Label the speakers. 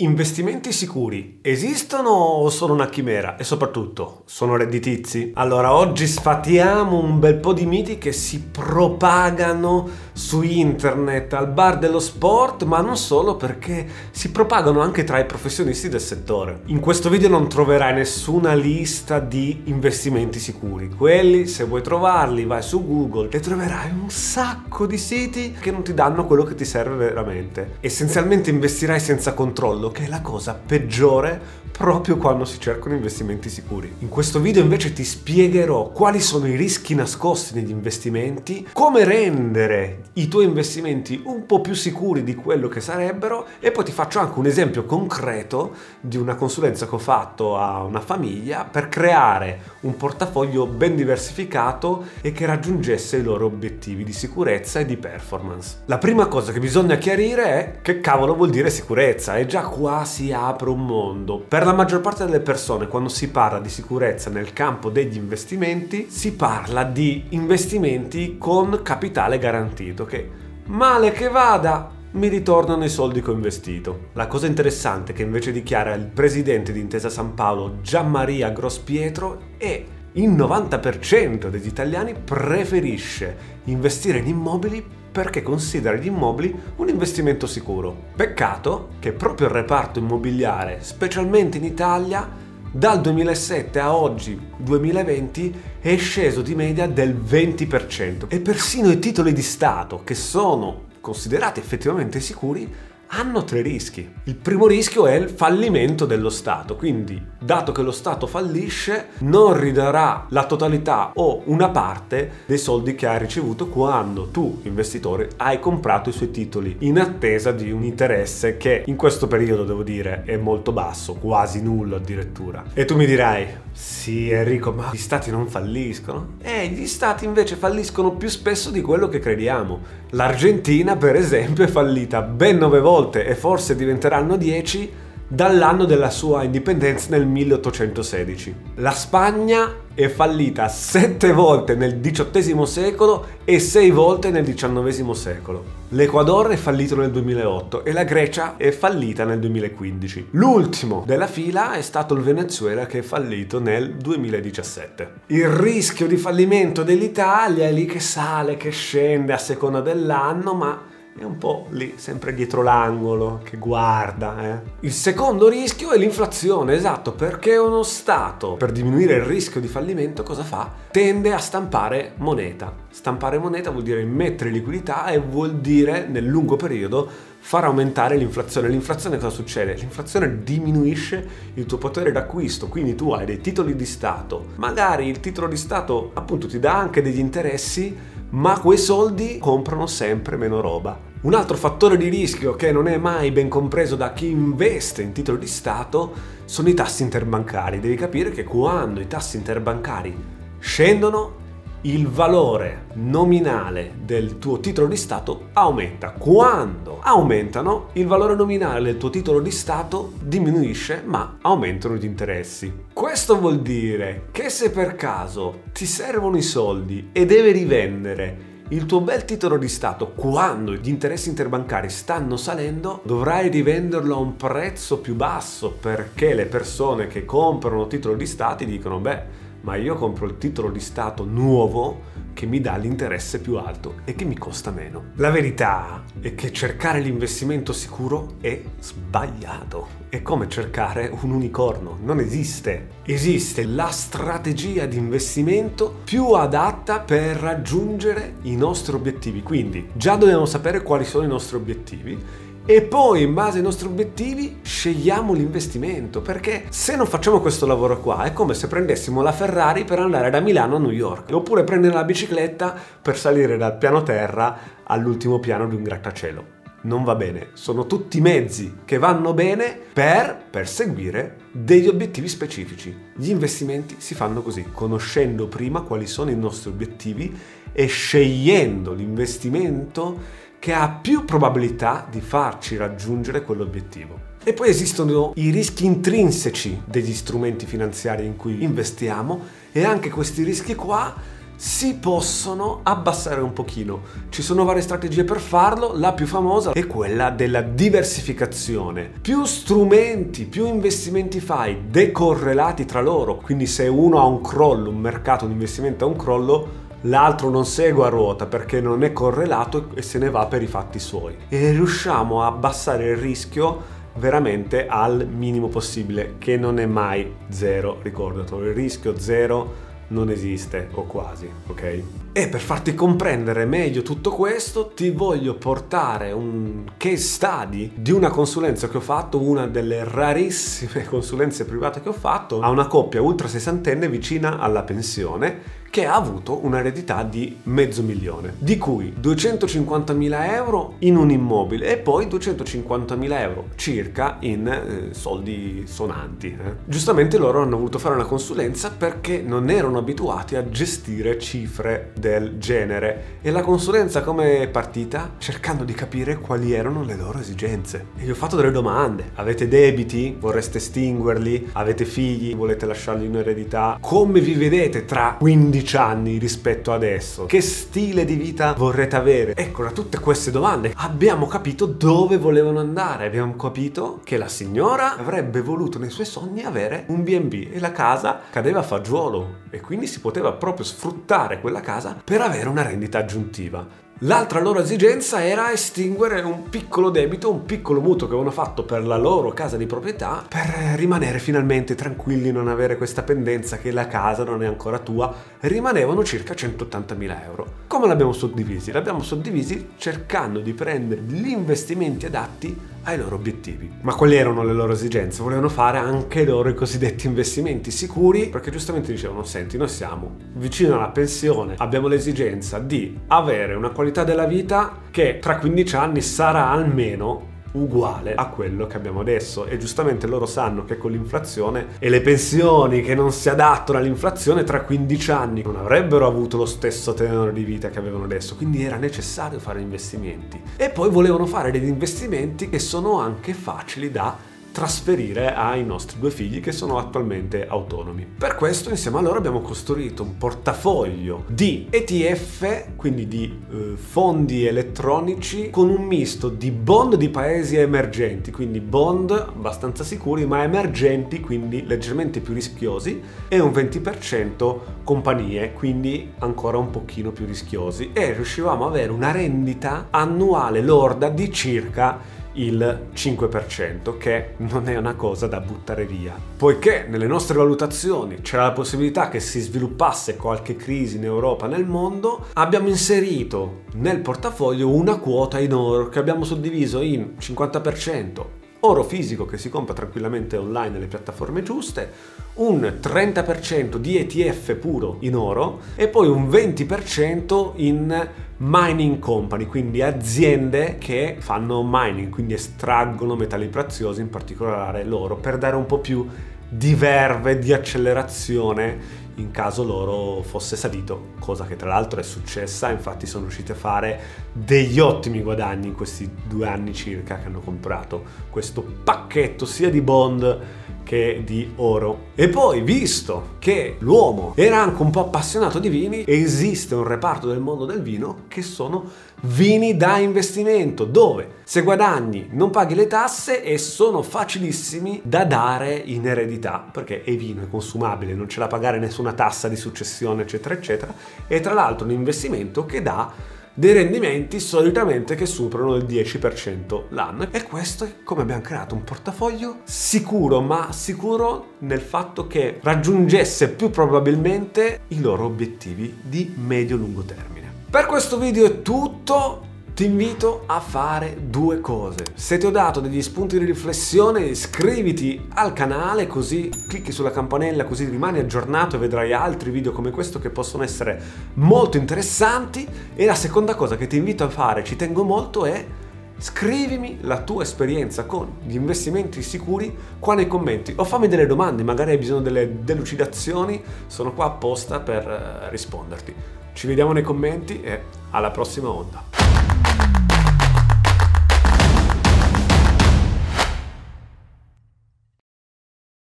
Speaker 1: Investimenti sicuri esistono o sono una chimera? E soprattutto, sono redditizi? Allora, oggi sfatiamo un bel po' di miti che si propagano su internet, al bar dello sport, ma non solo perché si propagano anche tra i professionisti del settore. In questo video non troverai nessuna lista di investimenti sicuri. Quelli, se vuoi trovarli, vai su Google e troverai un sacco di siti che non ti danno quello che ti serve veramente. Essenzialmente investirai senza controllo che è la cosa peggiore proprio quando si cercano investimenti sicuri. In questo video invece ti spiegherò quali sono i rischi nascosti negli investimenti, come rendere i tuoi investimenti un po' più sicuri di quello che sarebbero e poi ti faccio anche un esempio concreto di una consulenza che ho fatto a una famiglia per creare un portafoglio ben diversificato e che raggiungesse i loro obiettivi di sicurezza e di performance. La prima cosa che bisogna chiarire è che cavolo vuol dire sicurezza e già qua si apre un mondo. Per la maggior parte delle persone quando si parla di sicurezza nel campo degli investimenti si parla di investimenti con capitale garantito che male che vada mi ritornano i soldi che ho investito. La cosa interessante che invece dichiara il presidente di Intesa San Paolo Gianmaria Grospietro è il 90% degli italiani preferisce investire in immobili perché considera gli immobili un investimento sicuro. Peccato che proprio il reparto immobiliare, specialmente in Italia, dal 2007 a oggi, 2020, è sceso di media del 20% e persino i titoli di Stato, che sono considerati effettivamente sicuri, hanno tre rischi. Il primo rischio è il fallimento dello Stato, quindi dato che lo Stato fallisce non ridarà la totalità o una parte dei soldi che hai ricevuto quando tu, investitore, hai comprato i suoi titoli in attesa di un interesse che in questo periodo devo dire è molto basso, quasi nullo addirittura. E tu mi dirai, sì Enrico, ma gli stati non falliscono? Eh, gli stati invece falliscono più spesso di quello che crediamo. L'Argentina, per esempio, è fallita ben nove volte e forse diventeranno dieci dall'anno della sua indipendenza nel 1816. La Spagna è fallita sette volte nel XVIII secolo e sei volte nel XIX secolo. L'Ecuador è fallito nel 2008 e la Grecia è fallita nel 2015. L'ultimo della fila è stato il Venezuela che è fallito nel 2017. Il rischio di fallimento dell'Italia è lì che sale, che scende a seconda dell'anno, ma è un po' lì, sempre dietro l'angolo, che guarda. Eh. Il secondo rischio è l'inflazione, esatto, perché uno Stato, per diminuire il rischio di fallimento, cosa fa? Tende a stampare moneta. Stampare moneta vuol dire mettere liquidità e vuol dire, nel lungo periodo, far aumentare l'inflazione. L'inflazione cosa succede? L'inflazione diminuisce il tuo potere d'acquisto, quindi tu hai dei titoli di Stato. Magari il titolo di Stato appunto ti dà anche degli interessi, ma quei soldi comprano sempre meno roba. Un altro fattore di rischio che non è mai ben compreso da chi investe in titoli di Stato sono i tassi interbancari. Devi capire che quando i tassi interbancari scendono, il valore nominale del tuo titolo di Stato aumenta. Quando aumentano, il valore nominale del tuo titolo di Stato diminuisce, ma aumentano gli interessi. Questo vuol dire che se per caso ti servono i soldi e devi rivendere il tuo bel titolo di Stato, quando gli interessi interbancari stanno salendo, dovrai rivenderlo a un prezzo più basso perché le persone che comprano titolo di Stato dicono, beh, ma io compro il titolo di Stato nuovo che mi dà l'interesse più alto e che mi costa meno. La verità è che cercare l'investimento sicuro è sbagliato. È come cercare un unicorno, non esiste. Esiste la strategia di investimento più adatta per raggiungere i nostri obiettivi. Quindi già dobbiamo sapere quali sono i nostri obiettivi e poi in base ai nostri obiettivi scegliamo l'investimento perché se non facciamo questo lavoro qua è come se prendessimo la Ferrari per andare da Milano a New York oppure prendere la bicicletta per salire dal piano terra all'ultimo piano di un grattacielo. Non va bene, sono tutti mezzi che vanno bene per perseguire degli obiettivi specifici. Gli investimenti si fanno così, conoscendo prima quali sono i nostri obiettivi e scegliendo l'investimento che ha più probabilità di farci raggiungere quell'obiettivo. E poi esistono i rischi intrinseci degli strumenti finanziari in cui investiamo e anche questi rischi qua si possono abbassare un pochino. Ci sono varie strategie per farlo, la più famosa è quella della diversificazione. Più strumenti, più investimenti fai decorrelati tra loro, quindi se uno ha un crollo, un mercato, un investimento ha un crollo, l'altro non segue a ruota perché non è correlato e se ne va per i fatti suoi. E riusciamo a abbassare il rischio veramente al minimo possibile, che non è mai zero, ricordatelo, il rischio zero non esiste o quasi, ok? E per farti comprendere meglio tutto questo ti voglio portare un case study di una consulenza che ho fatto, una delle rarissime consulenze private che ho fatto a una coppia ultra sessantenne vicina alla pensione che ha avuto un'eredità di mezzo milione, di cui 250.000 euro in un immobile e poi 250.000 euro circa in eh, soldi sonanti. Eh. Giustamente loro hanno voluto fare una consulenza perché non erano abituati a gestire cifre del genere e la consulenza come è partita? Cercando di capire quali erano le loro esigenze. E gli ho fatto delle domande. Avete debiti? Vorreste estinguerli? Avete figli? Volete lasciarli in eredità? Come vi vedete tra 15 15 anni rispetto adesso? Che stile di vita vorrete avere? Ecco, da tutte queste domande abbiamo capito dove volevano andare. Abbiamo capito che la signora avrebbe voluto nei suoi sogni avere un B&B e la casa cadeva a fagiolo e quindi si poteva proprio sfruttare quella casa per avere una rendita aggiuntiva. L'altra loro esigenza era estinguere un piccolo debito, un piccolo mutuo che avevano fatto per la loro casa di proprietà per rimanere finalmente tranquilli, non avere questa pendenza che la casa non è ancora tua. Rimanevano circa 180.000 euro. Come l'abbiamo suddivisi? L'abbiamo suddivisi cercando di prendere gli investimenti adatti ai loro obiettivi. Ma quali erano le loro esigenze? Volevano fare anche loro i cosiddetti investimenti sicuri perché giustamente dicevano senti noi siamo vicino alla pensione, abbiamo l'esigenza di avere una qualità della vita che tra 15 anni sarà almeno uguale a quello che abbiamo adesso e giustamente loro sanno che con l'inflazione e le pensioni che non si adattano all'inflazione tra 15 anni non avrebbero avuto lo stesso tenore di vita che avevano adesso, quindi era necessario fare investimenti. E poi volevano fare degli investimenti che sono anche facili da trasferire ai nostri due figli che sono attualmente autonomi. Per questo insieme a loro abbiamo costruito un portafoglio di ETF, quindi di eh, fondi elettronici con un misto di bond di paesi emergenti, quindi bond abbastanza sicuri ma emergenti, quindi leggermente più rischiosi e un 20% compagnie, quindi ancora un pochino più rischiosi e riuscivamo ad avere una rendita annuale lorda di circa il 5%, che non è una cosa da buttare via. Poiché nelle nostre valutazioni c'era la possibilità che si sviluppasse qualche crisi in Europa nel mondo, abbiamo inserito nel portafoglio una quota in oro che abbiamo suddiviso in 50% oro fisico che si compra tranquillamente online nelle piattaforme giuste, un 30% di ETF puro in oro e poi un 20% in mining company, quindi aziende che fanno mining, quindi estraggono metalli preziosi, in particolare l'oro, per dare un po' più di verve, di accelerazione in caso loro fosse salito, cosa che tra l'altro è successa, infatti sono riusciti a fare degli ottimi guadagni in questi due anni circa che hanno comprato questo pacchetto sia di bond che di oro. E poi, visto che l'uomo era anche un po' appassionato di vini, esiste un reparto del mondo del vino che sono vini da investimento, dove se guadagni non paghi le tasse e sono facilissimi da dare in eredità, perché è vino, è consumabile, non c'è da pagare nessuna tassa di successione, eccetera, eccetera. E tra l'altro un investimento che dà dei rendimenti solitamente che superano il 10% l'anno. E questo è come abbiamo creato un portafoglio sicuro, ma sicuro nel fatto che raggiungesse più probabilmente i loro obiettivi di medio-lungo termine. Per questo video è tutto, ti invito a fare due cose. Se ti ho dato degli spunti di riflessione, iscriviti al canale così clicchi sulla campanella così rimani aggiornato e vedrai altri video come questo che possono essere molto interessanti. E la seconda cosa che ti invito a fare, ci tengo molto, è scrivimi la tua esperienza con gli investimenti sicuri qua nei commenti o fammi delle domande, magari hai bisogno delle delucidazioni, sono qua apposta per eh, risponderti. Ci vediamo nei commenti e alla prossima onda.